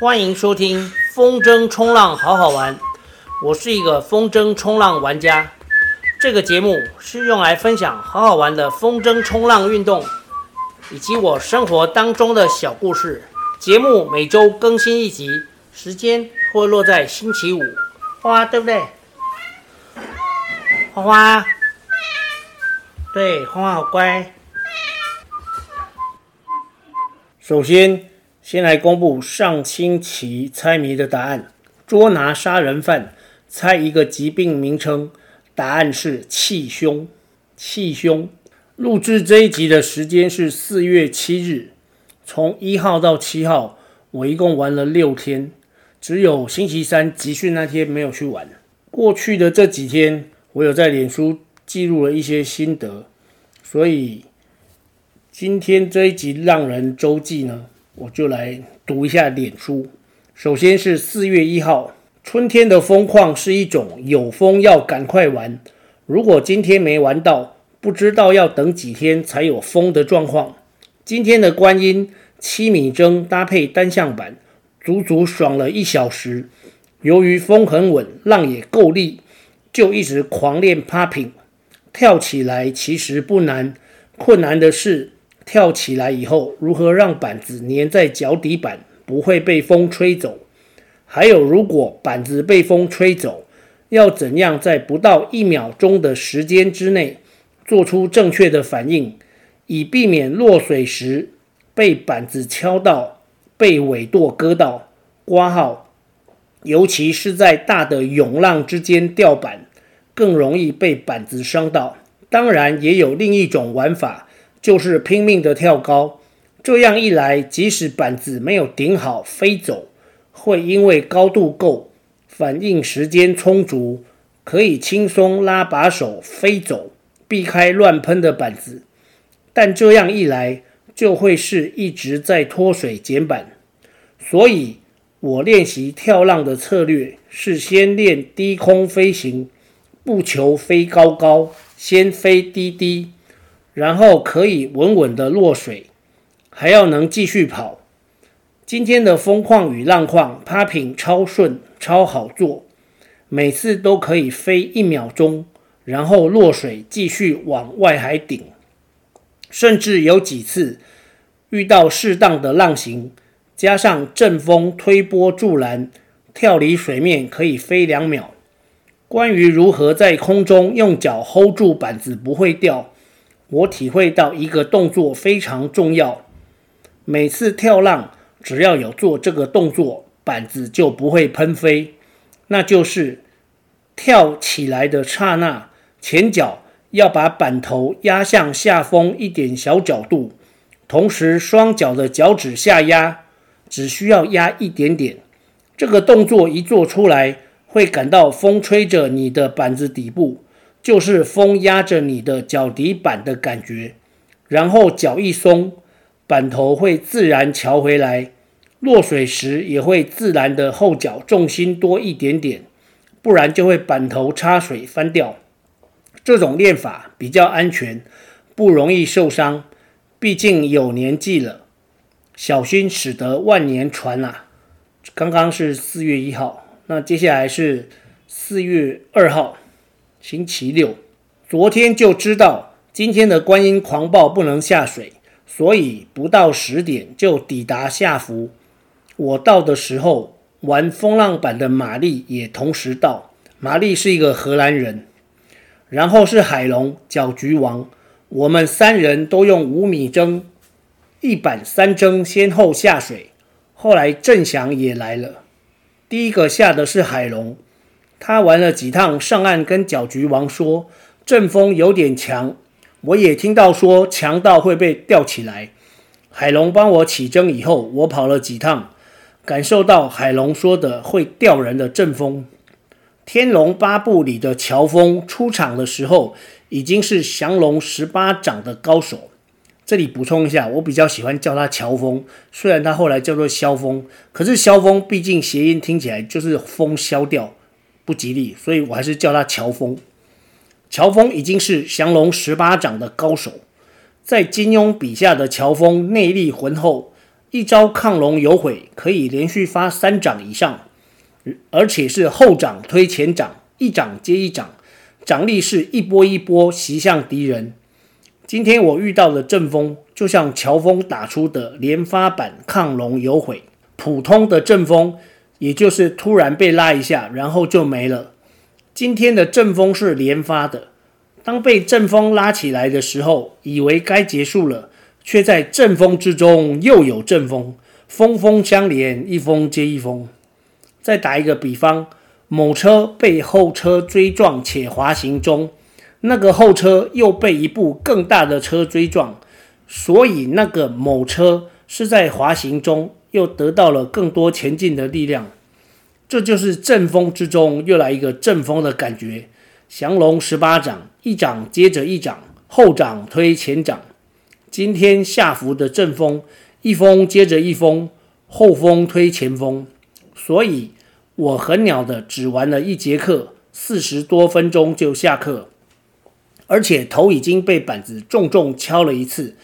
欢迎收听风筝冲浪好好玩，我是一个风筝冲浪玩家。这个节目是用来分享好好玩的风筝冲浪运动，以及我生活当中的小故事。节目每周更新一集，时间会落在星期五。花花对不对？花花，对，花花好乖。首先。先来公布上星期猜谜的答案：捉拿杀人犯，猜一个疾病名称。答案是气胸。气胸。录制这一集的时间是四月七日，从一号到七号，我一共玩了六天，只有星期三集训那天没有去玩。过去的这几天，我有在脸书记录了一些心得，所以今天这一集浪人周记呢，我就来读一下脸书。首先是四月一号，春天的风况是一种有风要赶快玩，如果今天没玩到，不知道要等几天才有风的状况。今天的观音七米筝搭配单向板，足足爽了一小时。由于风很稳，浪也够力，就一直狂练 popping。跳起来其实不难，困难的是。跳起来以后，如何让板子粘在脚底板，不会被风吹走？还有，如果板子被风吹走，要怎样在不到一秒钟的时间之内做出正确的反应，以避免落水时被板子敲到、被尾舵割到、刮号？尤其是在大的涌浪之间吊板，更容易被板子伤到。当然，也有另一种玩法。就是拼命的跳高，这样一来，即使板子没有顶好飞走，会因为高度够，反应时间充足，可以轻松拉把手飞走，避开乱喷的板子。但这样一来，就会是一直在脱水减板。所以我练习跳浪的策略是先练低空飞行，不求飞高高，先飞低低。然后可以稳稳的落水，还要能继续跑。今天的风况与浪况，popping 超顺，超好做，每次都可以飞一秒钟，然后落水继续往外海顶。甚至有几次遇到适当的浪型，加上阵风推波助澜，跳离水面可以飞两秒。关于如何在空中用脚 hold 住板子不会掉。我体会到一个动作非常重要，每次跳浪只要有做这个动作，板子就不会喷飞。那就是跳起来的刹那，前脚要把板头压向下风一点小角度，同时双脚的脚趾下压，只需要压一点点。这个动作一做出来，会感到风吹着你的板子底部。就是风压着你的脚底板的感觉，然后脚一松，板头会自然翘回来，落水时也会自然的后脚重心多一点点，不然就会板头插水翻掉。这种练法比较安全，不容易受伤，毕竟有年纪了，小心驶得万年船啊！刚刚是四月一号，那接下来是四月二号。星期六，昨天就知道今天的观音狂暴不能下水，所以不到十点就抵达下福。我到的时候，玩风浪板的玛丽也同时到。玛丽是一个荷兰人，然后是海龙、搅局王，我们三人都用五米筝，一板三筝先后下水。后来郑祥也来了，第一个下的是海龙。他玩了几趟上岸，跟搅局王说阵风有点强，我也听到说强到会被吊起来。海龙帮我起征以后，我跑了几趟，感受到海龙说的会吊人的阵风。《天龙八部》里的乔峰出场的时候，已经是降龙十八掌的高手。这里补充一下，我比较喜欢叫他乔峰，虽然他后来叫做萧峰，可是萧峰毕竟谐音听起来就是风消掉。不吉利，所以我还是叫他乔峰。乔峰已经是降龙十八掌的高手，在金庸笔下的乔峰内力浑厚，一招亢龙有悔可以连续发三掌以上，而且是后掌推前掌，一掌接一掌，掌力是一波一波袭向敌人。今天我遇到的阵风就像乔峰打出的连发版亢龙有悔，普通的阵风也就是突然被拉一下，然后就没了。今天的阵风是连发的，当被阵风拉起来的时候，以为该结束了。却在阵风之中又有阵风，风风相连，一风接一风。再打一个比方，某车被后车追撞且滑行中，那个后车又被一部更大的车追撞，所以那个某车是在滑行中又得到了更多前进的力量。这就是阵风之中又来一个阵风的感觉。降龙十八掌，一掌接着一掌，后掌推前掌。今天下伏的阵风，一风接着一风，后风推前风，所以我很鸟的只玩了一节课，四十多分钟就下课，而且头已经被板子重重敲了一次，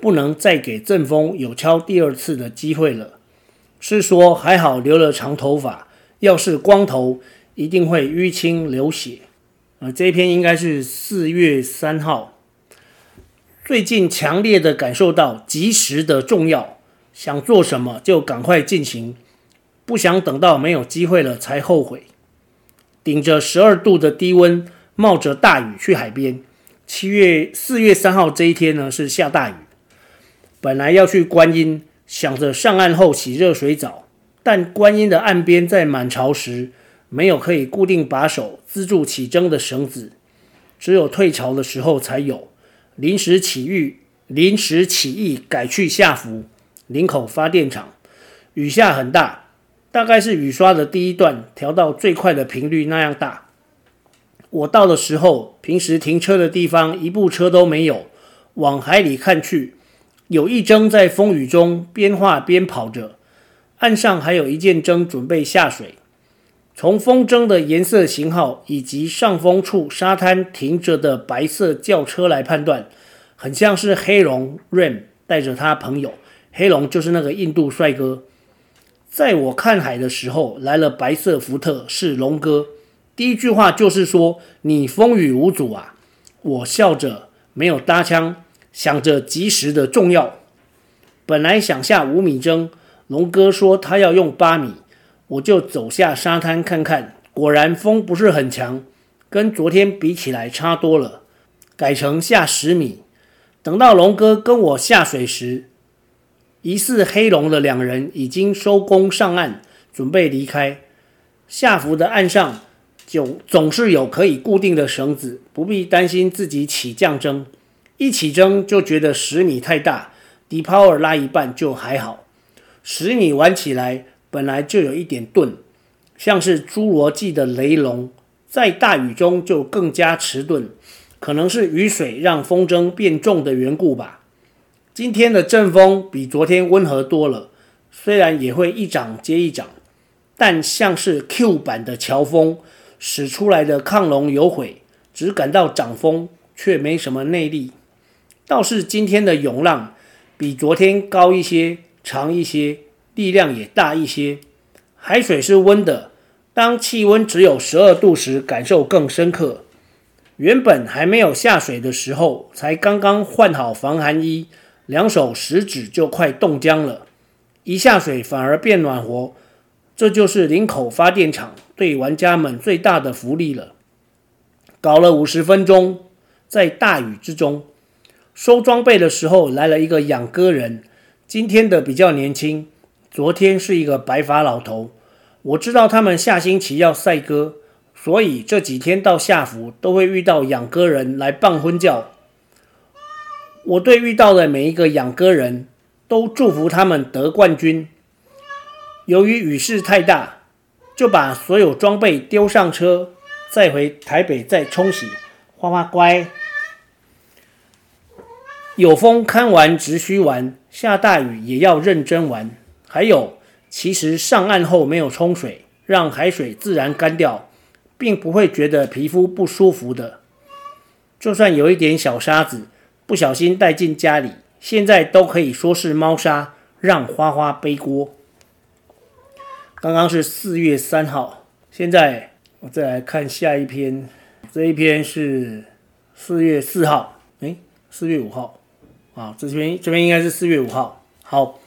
不能再给阵风有敲第二次的机会了。是说还好留了长头发，要是光头一定会淤青流血。啊，这一篇应该是四月三号。最近强烈的感受到及时的重要，想做什么就赶快进行，不想等到没有机会了才后悔。顶着十二度的低温，冒着大雨去海边。七月四月三号这一天呢，是下大雨。本来要去观音，想着上岸后洗热水澡，但观音的岸边在满潮时没有可以固定把手资助起征的绳子，只有退潮的时候才有。临时起意，临时起意改去下伏林口发电厂，雨下很大，大概是雨刷的第一段调到最快的频率那样大。我到的时候，平时停车的地方一部车都没有。往海里看去，有一筝在风雨中边画边跑着，岸上还有一件筝准备下水。从风筝的颜色型号以及上风处沙滩停着的白色轿车来判断，很像是黑龙 Ram 带着他朋友。黑龙就是那个印度帅哥。在我看海的时候，来了白色福特，是龙哥。第一句话就是说：“你风雨无阻啊！”我笑着没有搭腔，想着及时的重要。本来想下五米筝，龙哥说他要用八米。我就走下沙滩看看，果然风不是很强，跟昨天比起来差多了。改成下十米。等到龙哥跟我下水时，疑似黑龙的两人已经收工上岸，准备离开。下浮的岸上就总是有可以固定的绳子，不必担心自己起降筝。一起筝就觉得十米太大底 power 拉一半就还好，十米玩起来。本来就有一点钝，像是侏罗纪的雷龙，在大雨中就更加迟钝，可能是雨水让风筝变重的缘故吧。今天的阵风比昨天温和多了，虽然也会一掌接一掌，但像是 Q 版的乔峰使出来的亢龙有悔，只感到掌风却没什么内力。倒是今天的涌浪比昨天高一些，长一些。力量也大一些，海水是温的。当气温只有十二度时，感受更深刻。原本还没有下水的时候，才刚刚换好防寒衣，两手食指就快冻僵了。一下水反而变暖和，这就是林口发电厂对玩家们最大的福利了。搞了五十分钟，在大雨之中收装备的时候，来了一个养鸽人。今天的比较年轻。昨天是一个白发老头，我知道他们下星期要赛鸽，所以这几天到下伏都会遇到养鸽人来办婚教。我对遇到的每一个养鸽人都祝福他们得冠军。由于雨势太大，就把所有装备丢上车，再回台北再冲洗。花花乖，有风看完只需玩，下大雨也要认真玩。还有，其实上岸后没有冲水，让海水自然干掉，并不会觉得皮肤不舒服的。就算有一点小沙子，不小心带进家里，现在都可以说是猫砂，让花花背锅。刚刚是四月三号，现在我再来看下一篇，这一篇是四月四号，诶，四月五号，啊，这边这边应该是四月五号。好，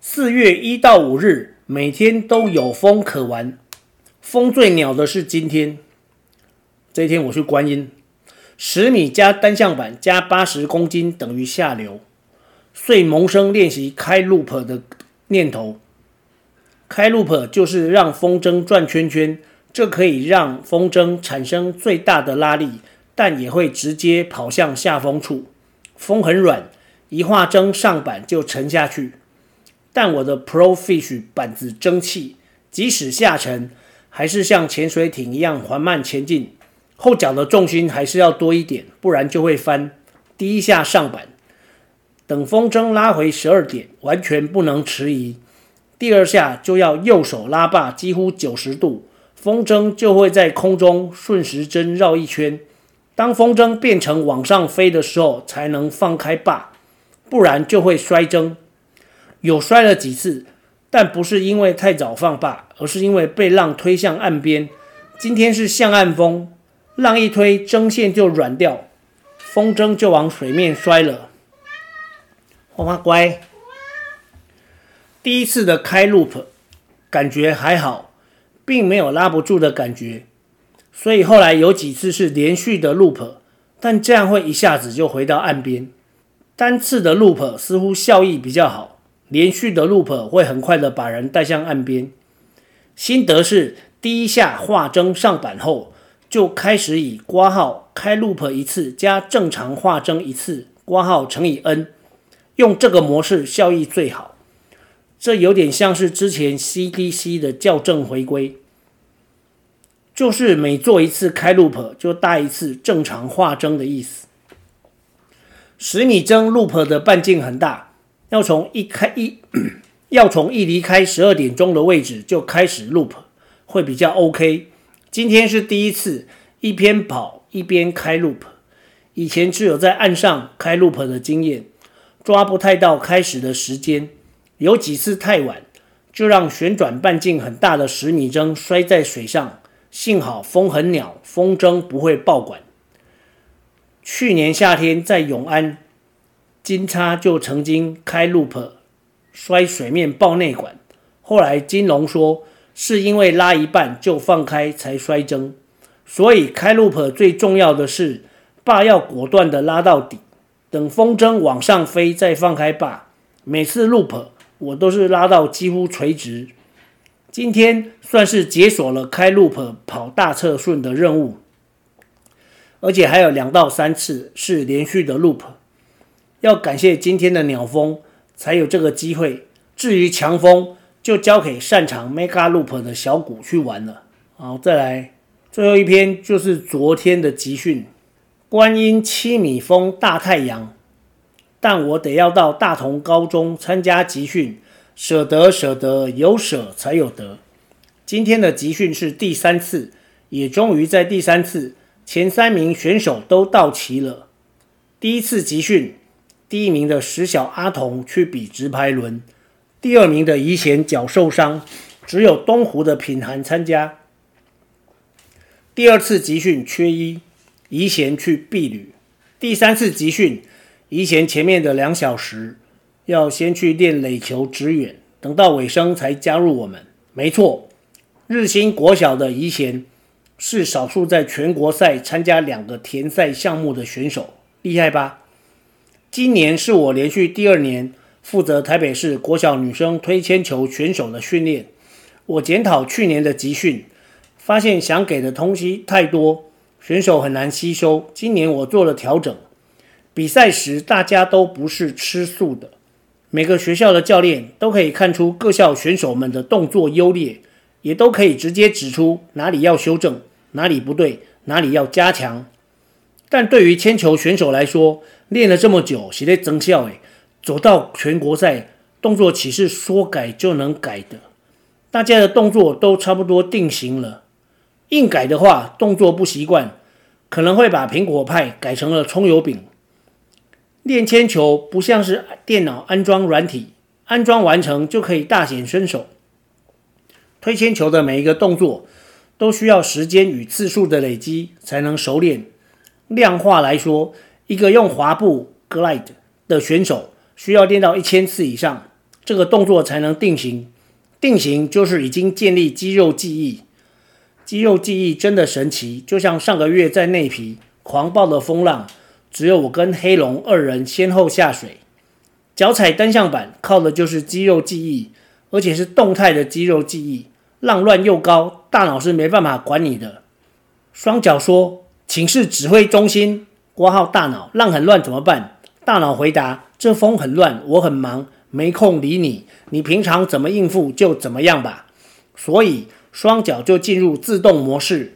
四月一到五日，每天都有风可玩，风最鸟的是今天，这一天我去观音，十米加单向板加八十公斤等于下流，遂萌生练习开 loop 的念头。开 loop 就是让风筝转圈圈，这可以让风筝产生最大的拉力，但也会直接跑向下风处。风很软，一划筝上板就沉下去。但我的 Pro Fish 板子蒸气，即使下沉，还是像潜水艇一样缓慢前进。后脚的重心还是要多一点，不然就会翻。第一下上板，等风筝拉回十二点，完全不能迟疑。第二下就要右手拉把，几乎九十度，风筝就会在空中顺时针绕一圈。当风筝变成往上飞的时候，才能放开把，不然就会摔筝。有摔了几次，但不是因为太早放把，而是因为被浪推向岸边。今天是向岸风，浪一推，筝线就软掉，风筝就往水面摔了。花花乖。第一次的开 loop 感觉还好，并没有拉不住的感觉，所以后来有几次是连续的 loop，但这样会一下子就回到岸边。单次的 loop 似乎效益比较好，连续的 loop 会很快的把人带向岸边。心得是，第一下画针上板后，就开始以括号开 loop 一次加正常画针一次括号乘以 n，用这个模式效益最好。这有点像是之前 CDC 的校正回归，就是每做一次开 loop 就带一次正常划筝的意思。十米筝 loop 的半径很大，要从一开一 要从一离开十二点钟的位置就开始 loop 会比较 OK。今天是第一次一边跑一边开 loop，以前只有在岸上开 loop 的经验，抓不太到开始的时间。有几次太晚，就让旋转半径很大的十米筝摔在水上。幸好风很鸟，风筝不会爆管。去年夏天在永安，金叉就曾经开 loop 摔水面爆内管。后来金龙说是因为拉一半就放开才摔筝。所以开 loop 最重要的是把要果断的拉到底，等风筝往上飞再放开把。每次 loop。我都是拉到几乎垂直，今天算是解锁了开 loop 跑大侧顺的任务，而且还有两到三次是连续的 loop，要感谢今天的鸟风才有这个机会。至于强风，就交给擅长 mega loop 的小谷去玩了。好，再来最后一篇就是昨天的集训，观音七米峰大太阳。但我得要到大同高中参加集训，舍得舍得，有舍才有得。今天的集训是第三次，也终于在第三次前三名选手都到齐了。第一次集训，第一名的石小阿童去比直排轮，第二名的怡贤脚受伤，只有东湖的品涵参加。第二次集训缺一，怡贤去避旅。第三次集训。以前前面的两小时要先去练垒球掷远，等到尾声才加入我们。没错，日新国小的宜贤是少数在全国赛参加两个田赛项目的选手，厉害吧？今年是我连续第二年负责台北市国小女生推铅球选手的训练。我检讨去年的集训，发现想给的东西太多，选手很难吸收。今年我做了调整。比赛时大家都不是吃素的，每个学校的教练都可以看出各校选手们的动作优劣，也都可以直接指出哪里要修正，哪里不对，哪里要加强。但对于铅球选手来说，练了这么久，是在增效诶，走到全国赛，动作岂是说改就能改的？大家的动作都差不多定型了，硬改的话，动作不习惯，可能会把苹果派改成了葱油饼。练铅球不像是电脑安装软体，安装完成就可以大显身手。推铅球的每一个动作都需要时间与次数的累积才能熟练。量化来说，一个用滑步 glide 的选手需要练到一千次以上，这个动作才能定型。定型就是已经建立肌肉记忆。肌肉记忆真的神奇，就像上个月在内皮狂暴的风浪，只有我跟黑龙二人先后下水。脚踩单向板靠的就是肌肉记忆，而且是动态的肌肉记忆。浪乱又高，大脑是没办法管你的。双脚说：“请示指挥中心，挂号大脑，浪很乱怎么办？”大脑回答：“这风很乱，我很忙，没空理你。你平常怎么应付就怎么样吧。”所以双脚就进入自动模式，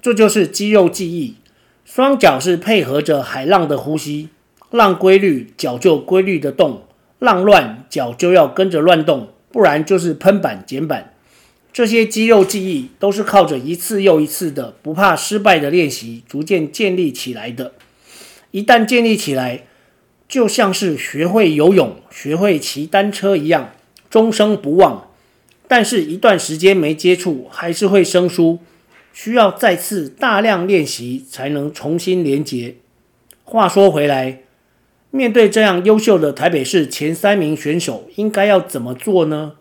这就是肌肉记忆。双脚是配合着海浪的呼吸。浪规律，脚就规律的动；浪乱，脚就要跟着乱动，不然就是喷板减板。这些肌肉记忆都是靠着一次又一次的不怕失败的练习，逐渐建立起来的。一旦建立起来，就像是学会游泳、学会骑单车一样，终生不忘。但是，一段时间没接触，还是会生疏，需要再次大量练习才能重新连结。话说回来。面对这样优秀的台北市前三名选手，应该要怎么做呢？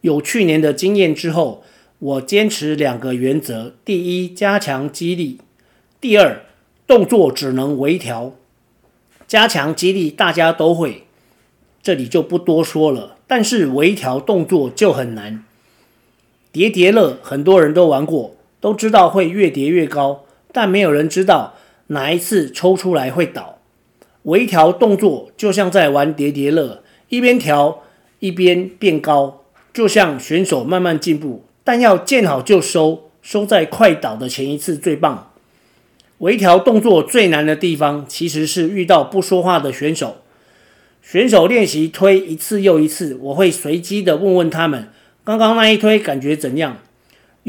有去年的经验之后，我坚持两个原则：第一，加强肌力；第二，动作只能微调。加强激励大家都会，这里就不多说了。但是微调动作就很难。叠叠乐很多人都玩过，都知道会越叠越高，但没有人知道哪一次抽出来会倒。微调动作就像在玩叠叠乐，一边调一边变高，就像选手慢慢进步。但要见好就收，收在快倒的前一次最棒。微调动作最难的地方，其实是遇到不说话的选手。选手练习推一次又一次，我会随机的问问他们，刚刚那一推感觉怎样？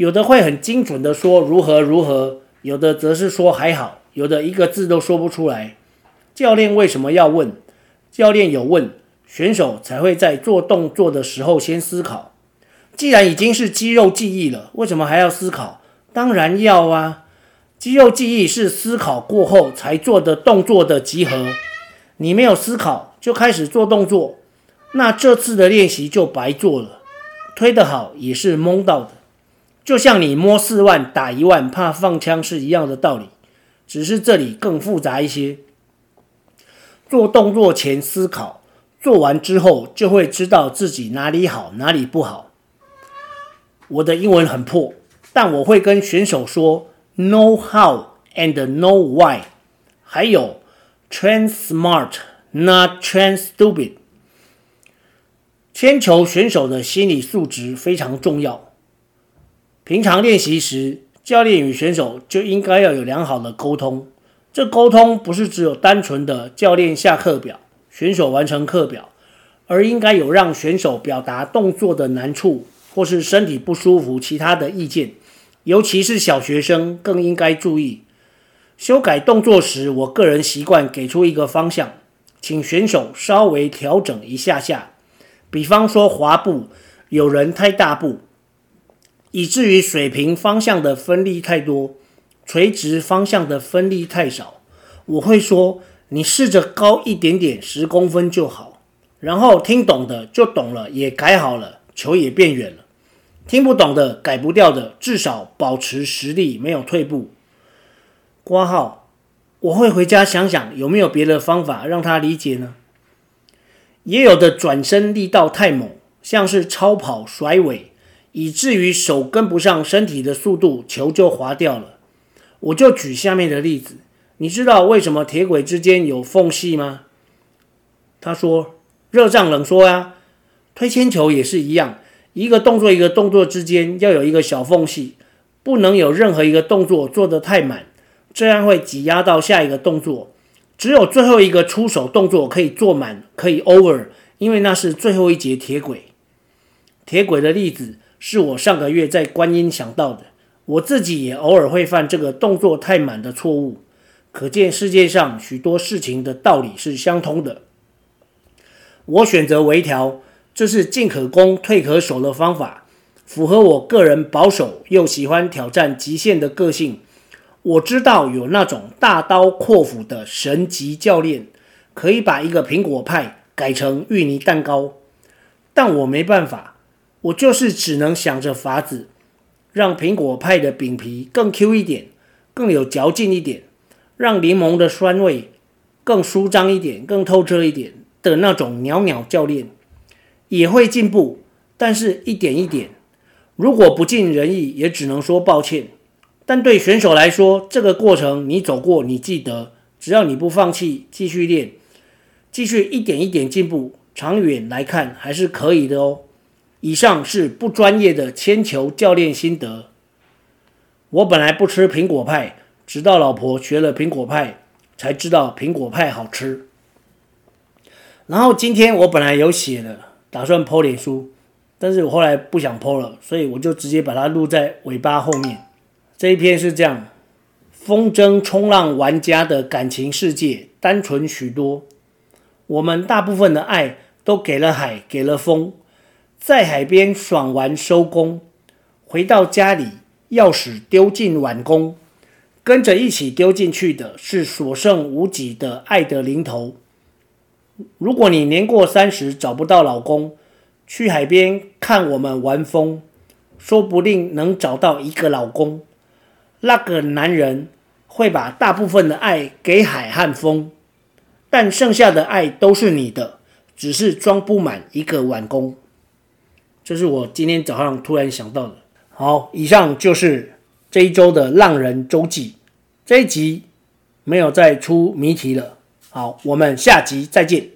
有的会很精准的说如何如何，有的则是说还好，有的一个字都说不出来。教练为什么要问？教练有问，选手才会在做动作的时候先思考。既然已经是肌肉记忆了，为什么还要思考？当然要啊！肌肉记忆是思考过后才做的动作的集合。你没有思考就开始做动作，那这次的练习就白做了。推得好也是蒙到的，就像你摸四万打一万怕放枪是一样的道理，只是这里更复杂一些。做动作前思考，做完之后就会知道自己哪里好，哪里不好。我的英文很破，但我会跟选手说：know how and know why。还有，train smart, not train stupid。铅球选手的心理素质非常重要。平常练习时，教练与选手就应该要有良好的沟通。这沟通不是只有单纯的教练下课表，选手完成课表，而应该有让选手表达动作的难处，或是身体不舒服其他的意见。尤其是小学生更应该注意。修改动作时，我个人习惯给出一个方向，请选手稍微调整一下下。比方说滑步，有人太大步，以至于水平方向的分力太多。垂直方向的分力太少，我会说你试着高一点点，十公分就好。然后听懂的就懂了，也改好了，球也变远了。听不懂的、改不掉的，至少保持实力，没有退步。括号，我会回家想想有没有别的方法让他理解呢？也有的转身力道太猛，像是超跑甩尾，以至于手跟不上身体的速度，球就滑掉了。我就举下面的例子，你知道为什么铁轨之间有缝隙吗？他说：“热胀冷缩啊，推铅球也是一样，一个动作一个动作之间要有一个小缝隙，不能有任何一个动作做得太满，这样会挤压到下一个动作。只有最后一个出手动作可以做满，可以 over，因为那是最后一节铁轨。铁轨的例子是我上个月在观音想到的。”我自己也偶尔会犯这个动作太满的错误，可见世界上许多事情的道理是相通的。我选择微调，这是进可攻退可守的方法，符合我个人保守又喜欢挑战极限的个性。我知道有那种大刀阔斧的神级教练，可以把一个苹果派改成芋泥蛋糕，但我没办法，我就是只能想着法子，让苹果派的饼皮更 Q 一点，更有嚼劲一点，让柠檬的酸味更舒张一点，更透彻一点的那种鸟鸟教练。也会进步，但是一点一点。如果不尽人意，也只能说抱歉。但对选手来说，这个过程你走过，你记得。只要你不放弃，继续练，继续一点一点进步，长远来看还是可以的哦。以上是不专业的铅球教练心得。我本来不吃苹果派，直到老婆学了苹果派，才知道苹果派好吃。然后今天我本来有写的。打算 po 脸书，但是我后来不想 po 了，所以我就直接把它录在尾巴后面。这一篇是这样：风筝冲浪玩家的感情世界单纯许多。我们大部分的爱都给了海，给了风，在海边爽完收工，回到家里钥匙丢进碗工，跟着一起丢进去的是所剩无几的爱的零头。如果你年过三十找不到老公，去海边看我们玩风，说不定能找到一个老公。那个男人会把大部分的爱给海和风，但剩下的爱都是你的，只是装不满一个碗工。这是我今天早上突然想到的。好，以上就是这一周的浪人周记。这一集没有再出谜题了。好，我们下集再见。